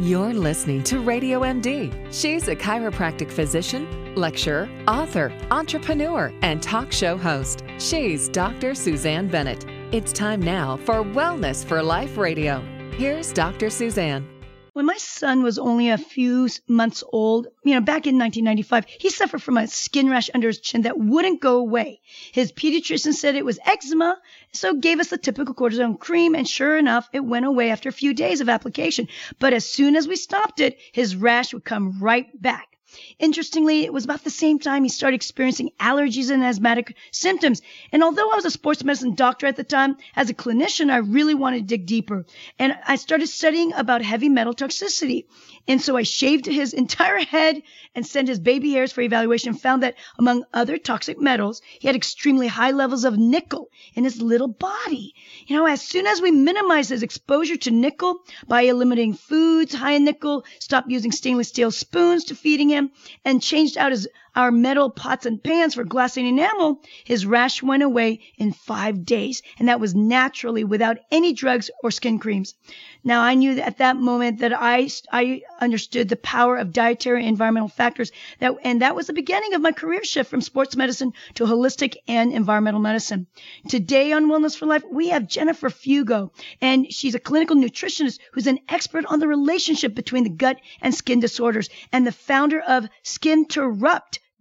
You're listening to Radio MD. She's a chiropractic physician, lecturer, author, entrepreneur, and talk show host. She's Dr. Susanne Bennett. It's time now for Wellness for Life Radio. Here's Dr. Susanne. When my son was only a few months old, you know, back in 1995, he suffered from a skin rash under his chin that wouldn't go away. His pediatrician said it was eczema, so gave us the typical cortisone cream, and sure enough, it went away after a few days of application. But as soon as we stopped it, his rash would come right back. Interestingly, it was about the same time he started experiencing allergies and asthmatic symptoms. And although I was a sports medicine doctor at the time, as a clinician, I really wanted to dig deeper. And I started studying about heavy metal toxicity. And so I shaved his entire head and sent his baby hairs for evaluation found that among other toxic metals, he had extremely high levels of nickel in his little body. You know, as soon as we minimized his exposure to nickel by eliminating foods high in nickel, stopped using stainless steel spoons to feeding him, and changed out his our metal pots and pans for glass and enamel, his rash went away in five days. And that was naturally without any drugs or skin creams. Now I knew at that moment that I, I understood the power of dietary and environmental factors that, and that was the beginning of my career shift from sports medicine to holistic and environmental medicine. Today on Wellness for Life, we have Jennifer Fugo and she's a clinical nutritionist who's an expert on the relationship between the gut and skin disorders and the founder of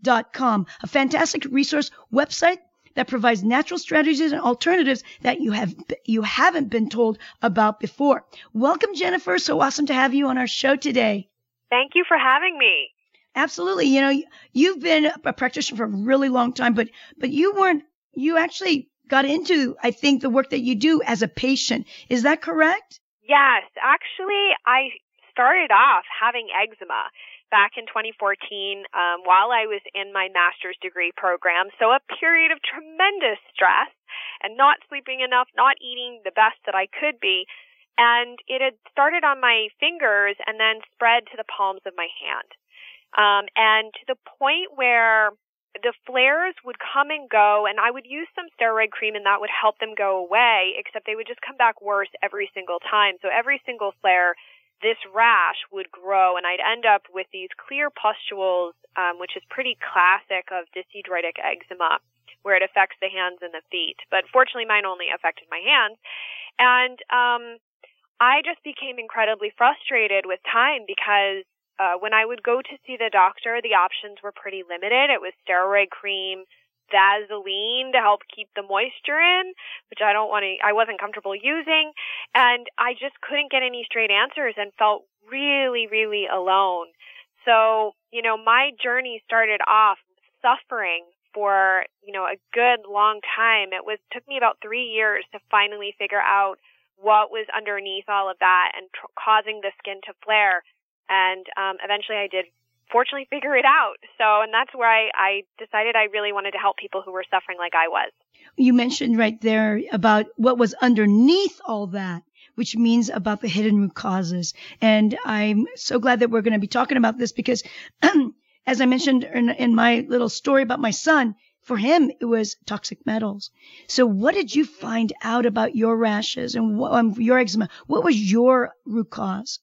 Skinterrupt.com, a fantastic resource website that provides natural strategies and alternatives that you have you haven't been told about before. Welcome Jennifer, so awesome to have you on our show today. Thank you for having me. Absolutely. You know, you've been a practitioner for a really long time, but but you weren't you actually got into I think the work that you do as a patient. Is that correct? Yes, actually I started off having eczema back in 2014 um, while I was in my master's degree program. So a period of tremendous stress and not sleeping enough, not eating the best that I could be. And it had started on my fingers and then spread to the palms of my hand. Um, and to the point where the flares would come and go and I would use some steroid cream and that would help them go away, except they would just come back worse every single time. So every single flare this rash would grow and I'd end up with these clear pustules, um, which is pretty classic of dyshidrotic eczema, where it affects the hands and the feet. But fortunately, mine only affected my hands. And um, I just became incredibly frustrated with time because uh, when I would go to see the doctor, the options were pretty limited. It was steroid cream, Vaseline to help keep the moisture in, which I don't want to, I wasn't comfortable using. And I just couldn't get any straight answers and felt really, really alone. So, you know, my journey started off suffering for, you know, a good long time. It was, took me about three years to finally figure out what was underneath all of that and tr- causing the skin to flare. And um, eventually I did fortunately figure it out. So, and that's where I, I decided I really wanted to help people who were suffering like I was. You mentioned right there about what was underneath all that which means about the hidden root causes. And I'm so glad that we're going to be talking about this because, as I mentioned in, in, my little story about my son, for him it was toxic metals. So, what did you find out about your rashes and um, your eczema? What was your root cause?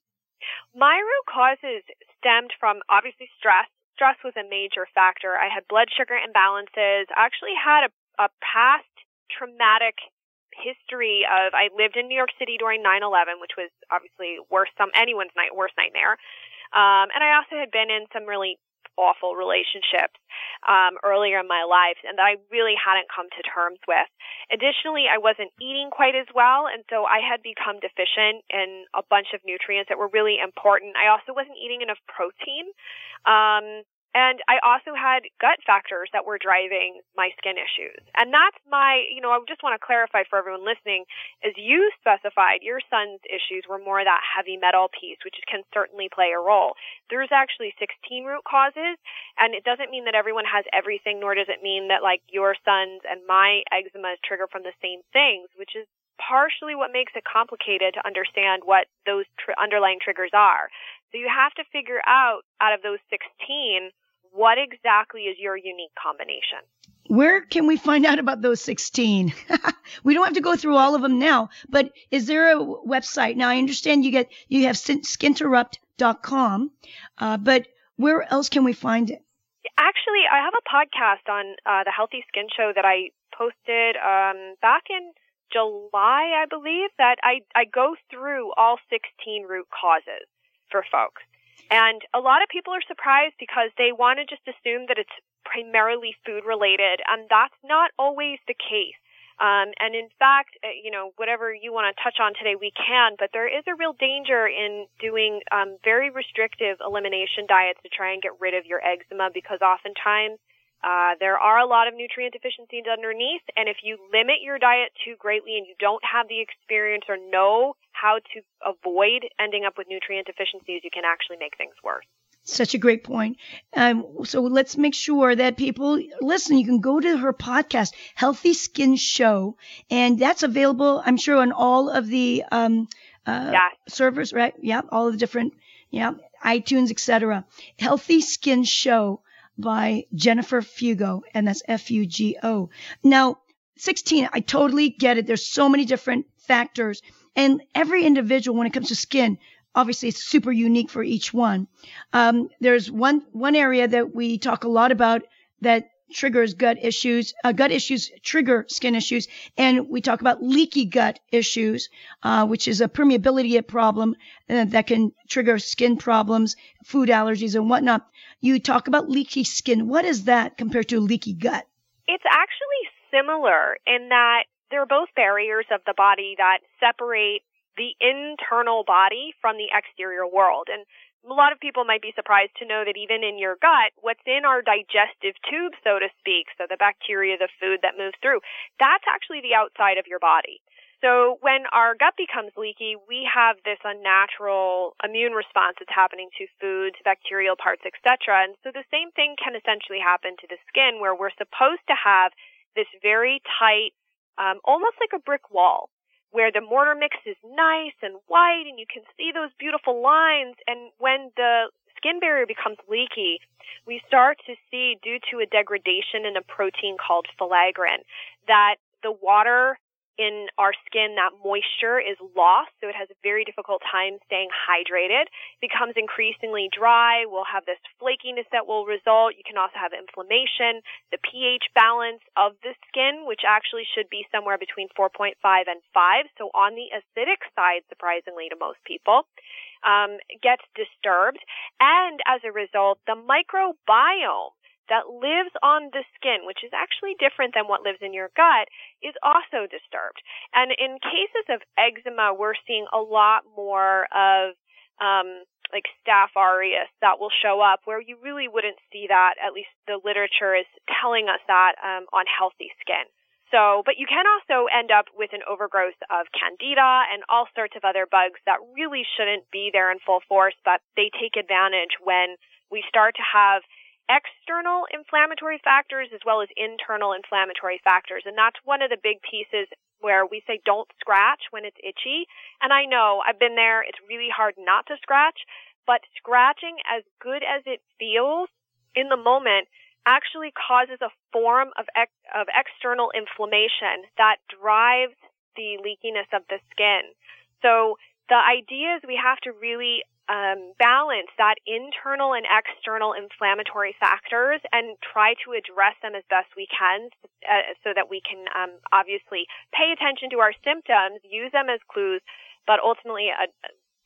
My root causes stemmed from obviously stress. Stress was a major factor. I had blood sugar imbalances. I actually had a, a past traumatic history of I lived in New York City during 9/11, which was obviously worse some anyone's night worst nightmare. Um, and I also had been in some really awful relationships um, earlier in my life and that I really hadn't come to terms with. Additionally, I wasn't eating quite as well, and so I had become deficient in a bunch of nutrients that were really important. I also wasn't eating enough protein. Um, and I also had gut factors that were driving my skin issues. And that's my, you know, I just want to clarify for everyone listening, as you specified, your son's issues were more that heavy metal piece, which can certainly play a role. There's actually 16 root causes, and it doesn't mean that everyone has everything, nor does it mean that like your son's and my eczema is triggered from the same things, which is partially what makes it complicated to understand what those tr- underlying triggers are. So you have to figure out out of those 16 what exactly is your unique combination. Where can we find out about those 16? we don't have to go through all of them now, but is there a website? Now I understand you get you have skinterrupt.com, uh, but where else can we find it? Actually, I have a podcast on uh, the Healthy Skin Show that I posted um, back in July, I believe, that I, I go through all 16 root causes for folks. And a lot of people are surprised because they want to just assume that it's primarily food related, and that's not always the case. Um, and in fact, uh, you know, whatever you want to touch on today, we can, but there is a real danger in doing um, very restrictive elimination diets to try and get rid of your eczema because oftentimes uh, there are a lot of nutrient deficiencies underneath, and if you limit your diet too greatly and you don't have the experience or know how to avoid ending up with nutrient deficiencies, you can actually make things worse. Such a great point. Um, so let's make sure that people listen. You can go to her podcast, Healthy Skin Show, and that's available, I'm sure, on all of the um, uh, yeah. servers, right? Yeah, all of the different, yeah, iTunes, etc. Healthy Skin Show by Jennifer Fugo, and that's F-U-G-O. Now, 16, I totally get it. There's so many different factors, and every individual, when it comes to skin, obviously it's super unique for each one. Um, there's one one area that we talk a lot about that triggers gut issues. Uh, gut issues trigger skin issues, and we talk about leaky gut issues, uh, which is a permeability problem uh, that can trigger skin problems, food allergies, and whatnot. You talk about leaky skin. What is that compared to leaky gut? It's actually similar in that they're both barriers of the body that separate the internal body from the exterior world. And a lot of people might be surprised to know that even in your gut, what's in our digestive tube, so to speak, so the bacteria, the food that moves through, that's actually the outside of your body. So when our gut becomes leaky, we have this unnatural immune response that's happening to foods, bacterial parts, etc. And so the same thing can essentially happen to the skin where we're supposed to have this very tight, um, almost like a brick wall where the mortar mix is nice and white and you can see those beautiful lines. And when the skin barrier becomes leaky, we start to see due to a degradation in a protein called filaggrin that the water in our skin, that moisture is lost, so it has a very difficult time staying hydrated, It becomes increasingly dry, we'll have this flakiness that will result. You can also have inflammation, the pH balance of the skin, which actually should be somewhere between 4.5 and 5, so on the acidic side, surprisingly to most people, um, gets disturbed. And as a result, the microbiome that lives on the skin, which is actually different than what lives in your gut, is also disturbed. And in cases of eczema, we're seeing a lot more of um, like staph aureus that will show up where you really wouldn't see that. At least the literature is telling us that um, on healthy skin. So, but you can also end up with an overgrowth of candida and all sorts of other bugs that really shouldn't be there in full force, but they take advantage when we start to have external inflammatory factors as well as internal inflammatory factors. And that's one of the big pieces where we say don't scratch when it's itchy. And I know I've been there. It's really hard not to scratch, but scratching as good as it feels in the moment actually causes a form of, ex- of external inflammation that drives the leakiness of the skin. So the idea is we have to really um, balance that internal and external inflammatory factors and try to address them as best we can uh, so that we can um, obviously pay attention to our symptoms, use them as clues, but ultimately uh,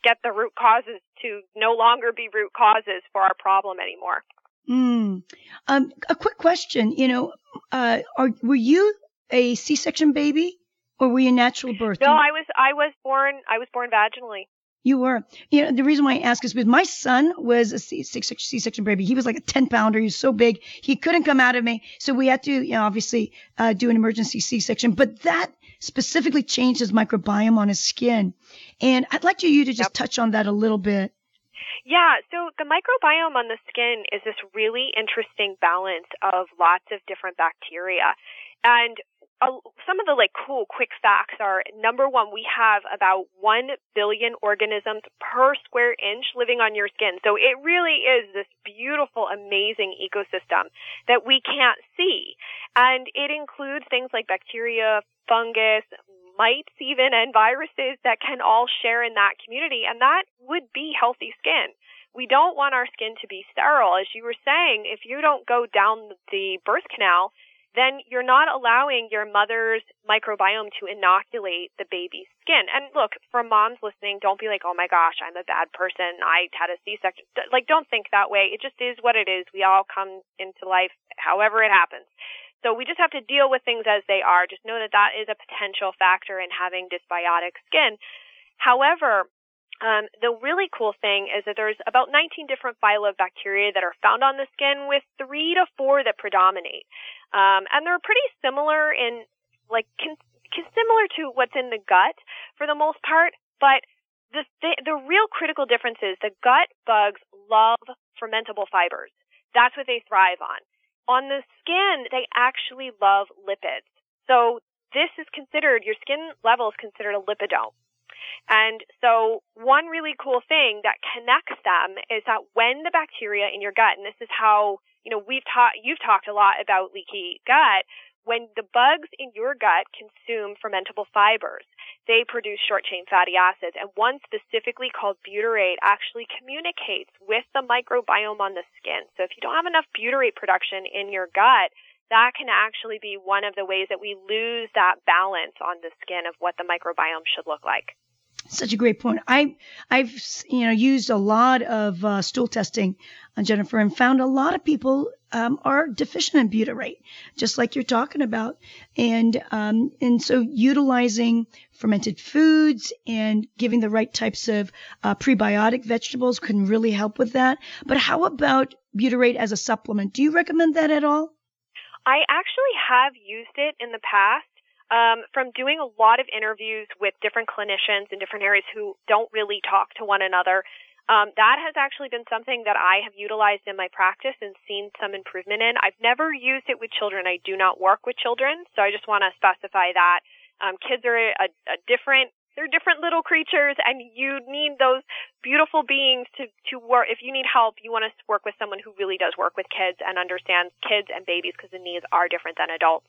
get the root causes to no longer be root causes for our problem anymore. Mm. Um, a quick question, you know, uh, are, were you a C-section baby or were you a natural birth? No, I was I was born I was born vaginally. You were. You know, the reason why I ask is because my son was a C-section baby. He was like a 10 pounder. He was so big. He couldn't come out of me. So we had to, you know, obviously, uh, do an emergency C-section, but that specifically changed his microbiome on his skin. And I'd like you to just yep. touch on that a little bit. Yeah, so the microbiome on the skin is this really interesting balance of lots of different bacteria. And some of the like cool quick facts are number one, we have about one billion organisms per square inch living on your skin. So it really is this beautiful, amazing ecosystem that we can't see. And it includes things like bacteria, fungus, mites even, and viruses that can all share in that community. And that would be healthy skin we don't want our skin to be sterile. As you were saying, if you don't go down the birth canal, then you're not allowing your mother's microbiome to inoculate the baby's skin. And look, for moms listening, don't be like, oh my gosh, I'm a bad person. I had a C-section. Like, don't think that way. It just is what it is. We all come into life however it happens. So we just have to deal with things as they are. Just know that that is a potential factor in having dysbiotic skin. However, um, the really cool thing is that there's about 19 different phyla of bacteria that are found on the skin with three to four that predominate. Um, and they're pretty similar in, like, con- similar to what's in the gut for the most part, but the, the, the real critical difference is the gut bugs love fermentable fibers. That's what they thrive on. On the skin, they actually love lipids. So this is considered, your skin level is considered a lipidome. And so one really cool thing that connects them is that when the bacteria in your gut, and this is how, you know, we've taught, you've talked a lot about leaky gut, when the bugs in your gut consume fermentable fibers, they produce short chain fatty acids. And one specifically called butyrate actually communicates with the microbiome on the skin. So if you don't have enough butyrate production in your gut, that can actually be one of the ways that we lose that balance on the skin of what the microbiome should look like. Such a great point. I I've you know used a lot of uh, stool testing on Jennifer and found a lot of people um, are deficient in butyrate, just like you're talking about, and um, and so utilizing fermented foods and giving the right types of uh, prebiotic vegetables can really help with that. But how about butyrate as a supplement? Do you recommend that at all? I actually have used it in the past um, from doing a lot of interviews with different clinicians in different areas who don't really talk to one another. Um, that has actually been something that I have utilized in my practice and seen some improvement in. I've never used it with children. I do not work with children, so I just want to specify that. Um, kids are a, a different they're different little creatures and you need those beautiful beings to to work if you need help you want to work with someone who really does work with kids and understands kids and babies because the needs are different than adults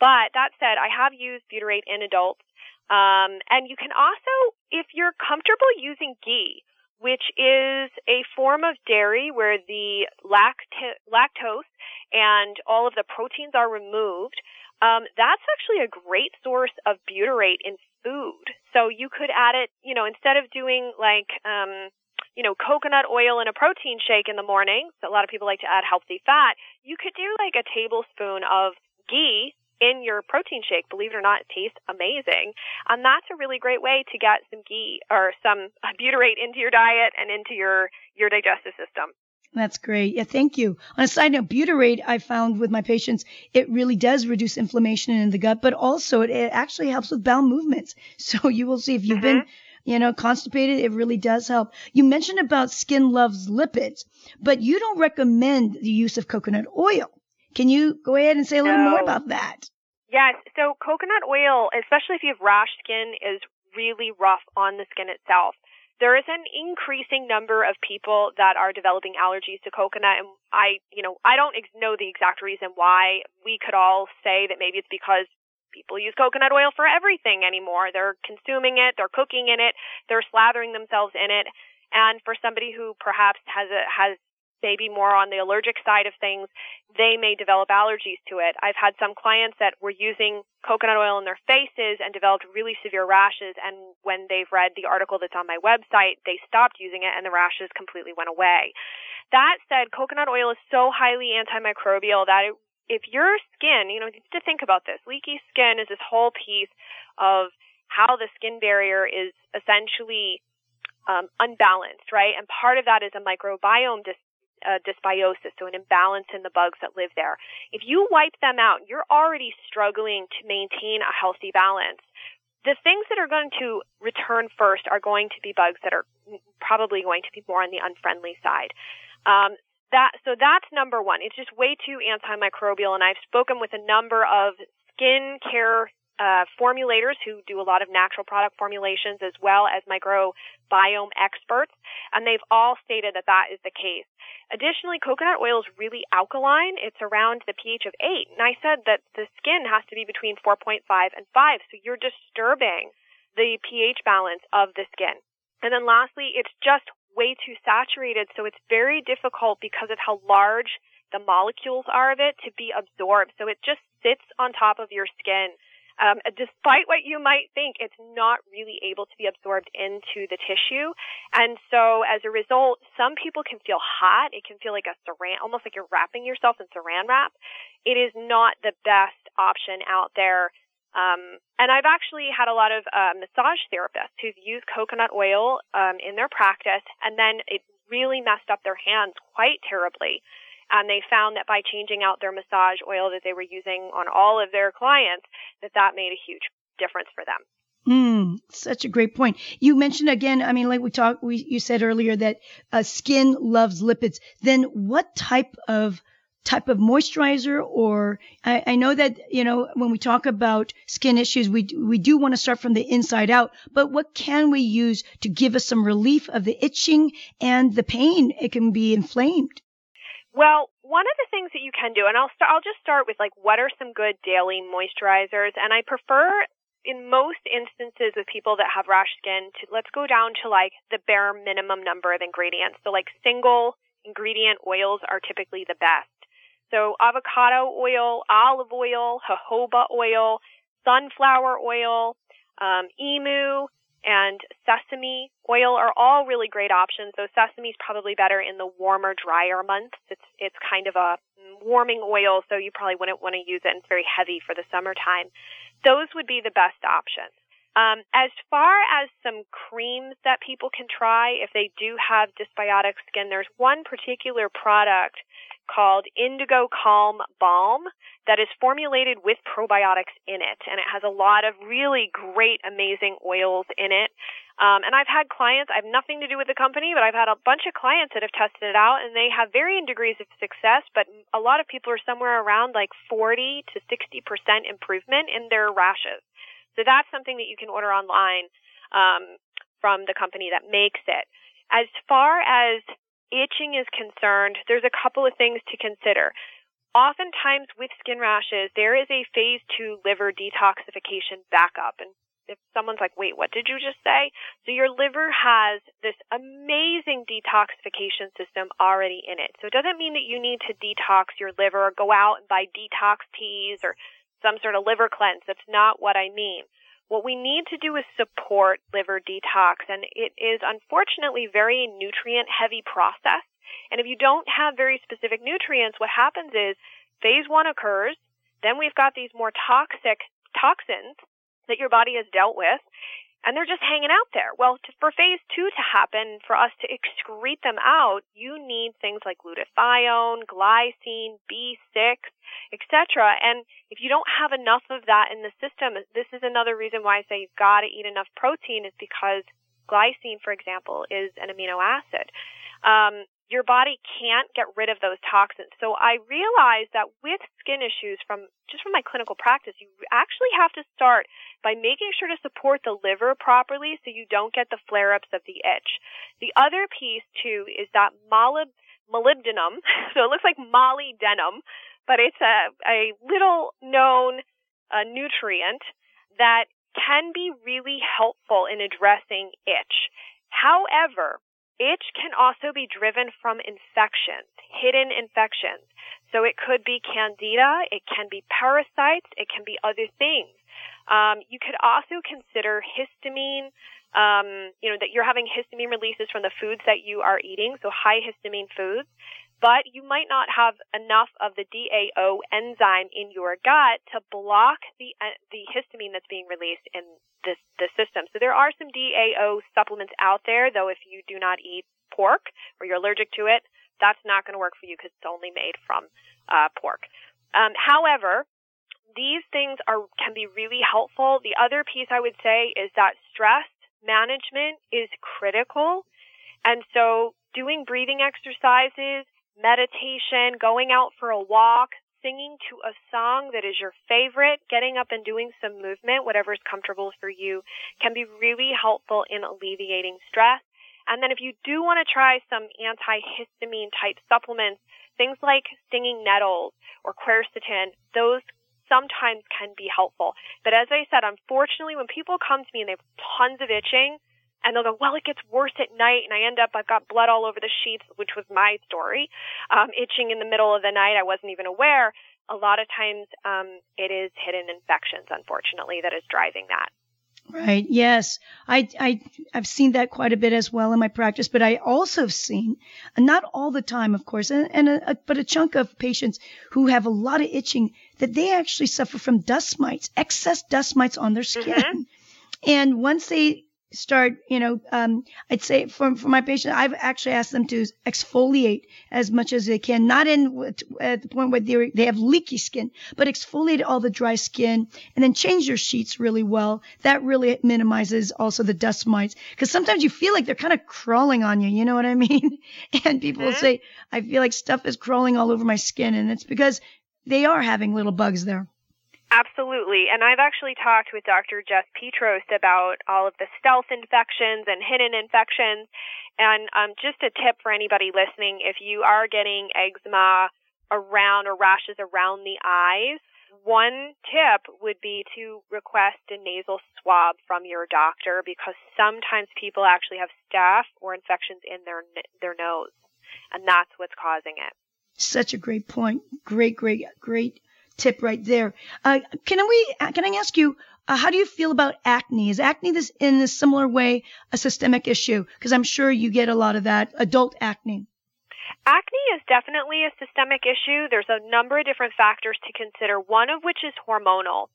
but that said, I have used butyrate in adults. Um, and you can also, if you're comfortable using ghee, which is a form of dairy where the lacto- lactose and all of the proteins are removed, um, that's actually a great source of butyrate in food. So you could add it, you know, instead of doing like, um, you know, coconut oil in a protein shake in the morning. So a lot of people like to add healthy fat. You could do like a tablespoon of ghee in your protein shake. Believe it or not, it tastes amazing. And that's a really great way to get some ghee or some butyrate into your diet and into your, your digestive system. That's great. Yeah, thank you. On a side note, butyrate I found with my patients, it really does reduce inflammation in the gut, but also it, it actually helps with bowel movements. So you will see if you've mm-hmm. been, you know, constipated, it really does help. You mentioned about skin loves lipids, but you don't recommend the use of coconut oil. Can you go ahead and say a little more about that? Yes. So coconut oil, especially if you have rash skin, is really rough on the skin itself. There is an increasing number of people that are developing allergies to coconut and I, you know, I don't ex- know the exact reason why. We could all say that maybe it's because people use coconut oil for everything anymore. They're consuming it, they're cooking in it, they're slathering themselves in it. And for somebody who perhaps has a, has maybe more on the allergic side of things, they may develop allergies to it. I've had some clients that were using coconut oil in their faces and developed really severe rashes. And when they've read the article that's on my website, they stopped using it and the rashes completely went away. That said, coconut oil is so highly antimicrobial that it, if your skin, you know, to think about this. Leaky skin is this whole piece of how the skin barrier is essentially um, unbalanced, right? And part of that is a microbiome dis- uh, dysbiosis, so an imbalance in the bugs that live there. If you wipe them out, you're already struggling to maintain a healthy balance. The things that are going to return first are going to be bugs that are probably going to be more on the unfriendly side. Um, that so that's number one. It's just way too antimicrobial, and I've spoken with a number of skin care uh, formulators who do a lot of natural product formulations as well as microbiome experts, and they've all stated that that is the case. Additionally, coconut oil is really alkaline. It's around the pH of 8. And I said that the skin has to be between 4.5 and 5, so you're disturbing the pH balance of the skin. And then lastly, it's just way too saturated, so it's very difficult because of how large the molecules are of it to be absorbed. So it just sits on top of your skin um, despite what you might think, it's not really able to be absorbed into the tissue. And so as a result, some people can feel hot. It can feel like a saran, almost like you're wrapping yourself in saran wrap. It is not the best option out there. Um, and I've actually had a lot of uh, massage therapists who've used coconut oil um, in their practice, and then it really messed up their hands quite terribly and they found that by changing out their massage oil that they were using on all of their clients, that that made a huge difference for them. Mm, such a great point. You mentioned again, I mean, like we talked, we, you said earlier that uh, skin loves lipids. Then what type of type of moisturizer or I, I, know that you know when we talk about skin issues we we do want to start from the inside out but what can we use to give us some relief of the itching and the pain it can be inflamed well, one of the things that you can do, and I'll I'll just start with like what are some good daily moisturizers, and I prefer in most instances with people that have rash skin to let's go down to like the bare minimum number of ingredients. So like single ingredient oils are typically the best. So avocado oil, olive oil, jojoba oil, sunflower oil, um, emu, and sesame oil are all really great options. Though sesame is probably better in the warmer, drier months. It's it's kind of a warming oil, so you probably wouldn't want to use it. And it's very heavy for the summertime. Those would be the best options. Um, as far as some creams that people can try if they do have dysbiotic skin, there's one particular product called Indigo Calm Balm that is formulated with probiotics in it. And it has a lot of really great, amazing oils in it. Um, and I've had clients, I have nothing to do with the company, but I've had a bunch of clients that have tested it out and they have varying degrees of success, but a lot of people are somewhere around like 40 to 60% improvement in their rashes. So that's something that you can order online um, from the company that makes it. As far as itching is concerned, there's a couple of things to consider. Oftentimes with skin rashes, there is a phase two liver detoxification backup. And if someone's like, wait, what did you just say? So your liver has this amazing detoxification system already in it. So it doesn't mean that you need to detox your liver or go out and buy detox teas or some sort of liver cleanse. That's not what I mean. What we need to do is support liver detox, and it is unfortunately very nutrient heavy process. And if you don't have very specific nutrients, what happens is phase one occurs, then we've got these more toxic toxins that your body has dealt with, and they're just hanging out there. Well, to, for phase two to happen, for us to excrete them out, you need things like glutathione, glycine, B6, etc. And if you don't have enough of that in the system, this is another reason why I say you've got to eat enough protein is because glycine, for example, is an amino acid. Um, your body can't get rid of those toxins. So I realized that with skin issues from just from my clinical practice, you actually have to start by making sure to support the liver properly so you don't get the flare ups of the itch. The other piece too is that molybdenum, so it looks like molybdenum, but it's a, a little known uh, nutrient that can be really helpful in addressing itch. However, itch can also be driven from infections, hidden infections. So it could be candida, it can be parasites, it can be other things. Um, you could also consider histamine, um, you know, that you're having histamine releases from the foods that you are eating, so high histamine foods but you might not have enough of the DAO enzyme in your gut to block the uh, the histamine that's being released in this the system. So there are some DAO supplements out there, though if you do not eat pork or you're allergic to it, that's not going to work for you because it's only made from uh, pork. Um, however, these things are can be really helpful. The other piece I would say is that stress management is critical. And so doing breathing exercises meditation, going out for a walk, singing to a song that is your favorite, getting up and doing some movement, whatever is comfortable for you, can be really helpful in alleviating stress. And then if you do want to try some antihistamine type supplements, things like stinging nettles or quercetin, those sometimes can be helpful. But as I said, unfortunately, when people come to me and they have tons of itching, and they'll go, well, it gets worse at night, and I end up, I've got blood all over the sheets, which was my story, um, itching in the middle of the night. I wasn't even aware. A lot of times, um, it is hidden infections, unfortunately, that is driving that. Right. Yes. I, I, I've seen that quite a bit as well in my practice, but I also have seen, not all the time, of course, and, and a, a, but a chunk of patients who have a lot of itching that they actually suffer from dust mites, excess dust mites on their skin. Mm-hmm. And once they start, you know, um, I'd say for, for my patient, I've actually asked them to exfoliate as much as they can, not in at the point where they they have leaky skin, but exfoliate all the dry skin and then change your sheets really well. That really minimizes also the dust mites because sometimes you feel like they're kind of crawling on you. You know what I mean? and people mm-hmm. say, I feel like stuff is crawling all over my skin, and it's because they are having little bugs there. Absolutely. And I've actually talked with Dr. Jess Peatross about all of the stealth infections and hidden infections. And um, just a tip for anybody listening if you are getting eczema around or rashes around the eyes, one tip would be to request a nasal swab from your doctor because sometimes people actually have staph or infections in their their nose, and that's what's causing it. Such a great point. Great, great, great tip right there. Uh, can we? Can I ask you? Uh, how do you feel about acne? Is acne this in a similar way a systemic issue? Because I'm sure you get a lot of that adult acne. Acne is definitely a systemic issue. There's a number of different factors to consider. One of which is hormonal,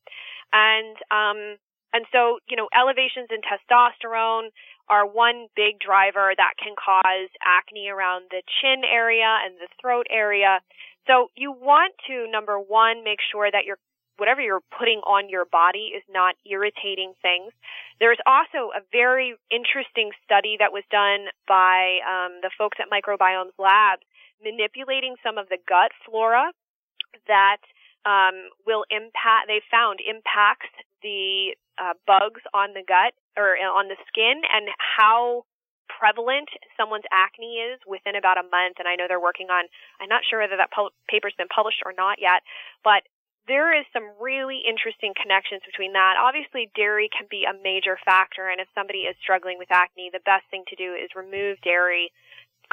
and um, and so you know elevations in testosterone are one big driver that can cause acne around the chin area and the throat area. So you want to, number one, make sure that your whatever you're putting on your body is not irritating things. There's also a very interesting study that was done by um, the folks at Microbiomes Labs manipulating some of the gut flora that um, will impact. They found impacts the uh, bugs on the gut or on the skin and how prevalent someone's acne is within about a month. And I know they're working on, I'm not sure whether that paper's been published or not yet, but there is some really interesting connections between that. Obviously, dairy can be a major factor, and if somebody is struggling with acne, the best thing to do is remove dairy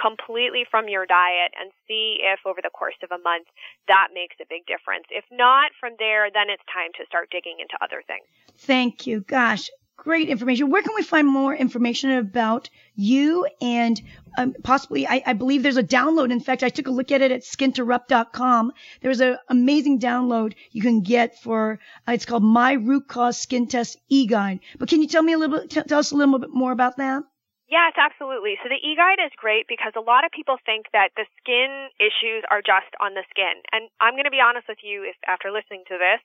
completely from your diet and see if over the course of a month that makes a big difference. If not, from there, then it's time to start digging into other things. Thank you. Gosh, great information. Where can we find more information about you and um, possibly, I, I, believe there's a download. In fact, I took a look at it at skinterrupt.com. There's an amazing download you can get for, uh, it's called My Root Cause Skin Test E-Guide. But can you tell me a little bit, t- tell us a little bit more about that? Yes, absolutely. So the e-guide is great because a lot of people think that the skin issues are just on the skin. And I'm going to be honest with you if after listening to this,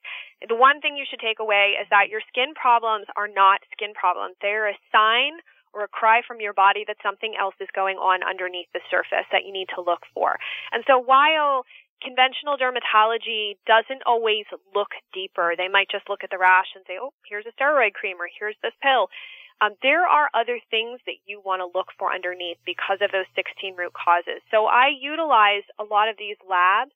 the one thing you should take away is that your skin problems are not skin problems. They're a sign or a cry from your body that something else is going on underneath the surface that you need to look for. And so while conventional dermatology doesn't always look deeper, they might just look at the rash and say, oh, here's a steroid cream or here's this pill. Um, there are other things that you want to look for underneath because of those 16 root causes. So I utilize a lot of these labs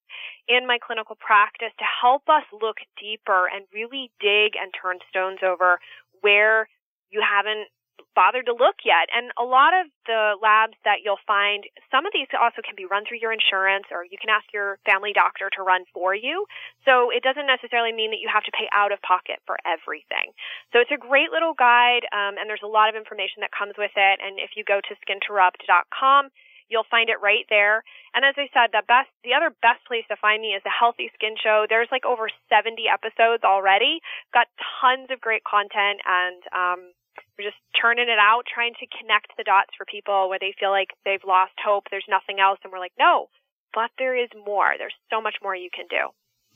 in my clinical practice to help us look deeper and really dig and turn stones over where you haven't bothered to look yet. And a lot of the labs that you'll find, some of these also can be run through your insurance or you can ask your family doctor to run for you. So it doesn't necessarily mean that you have to pay out of pocket for everything. So it's a great little guide, um, and there's a lot of information that comes with it. And if you go to skinterrupt.com, You'll find it right there. And as I said, the best, the other best place to find me is the Healthy Skin Show. There's like over 70 episodes already. Got tons of great content and, um, just turning it out, trying to connect the dots for people where they feel like they've lost hope, there's nothing else, and we're like, no, but there is more. There's so much more you can do.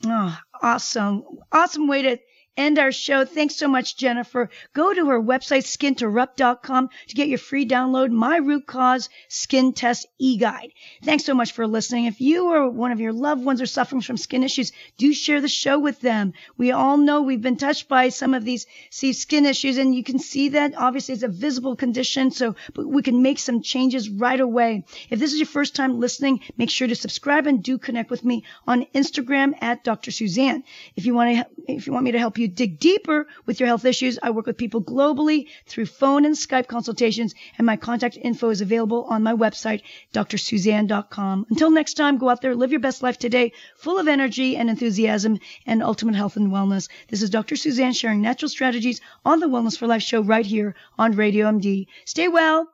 Oh, awesome. Awesome way to end our show. Thanks so much, Jennifer. Go to her website, skinterrupt.com, to get your free download, My Root Cause Skin Test e-guide. Thanks so much for listening. If you or one of your loved ones are suffering from skin issues, do share the show with them. We all know we've been touched by some of these see, skin issues, and you can see that obviously it's a visible condition, so we can make some changes right away. If this is your first time listening, make sure to subscribe and do connect with me on Instagram at Dr. Susanne. If you want to, if you want me to help you dig deeper with your health issues, I work with people globally through phone and Skype consultations, and my contact info is available on my website, drsusanne.com. Until next time, go out there, live your best life today, full of energy and enthusiasm and ultimate health and wellness. This is Dr. Susanne sharing natural strategies on the Wellness for Life show right here on Radio MD. Stay well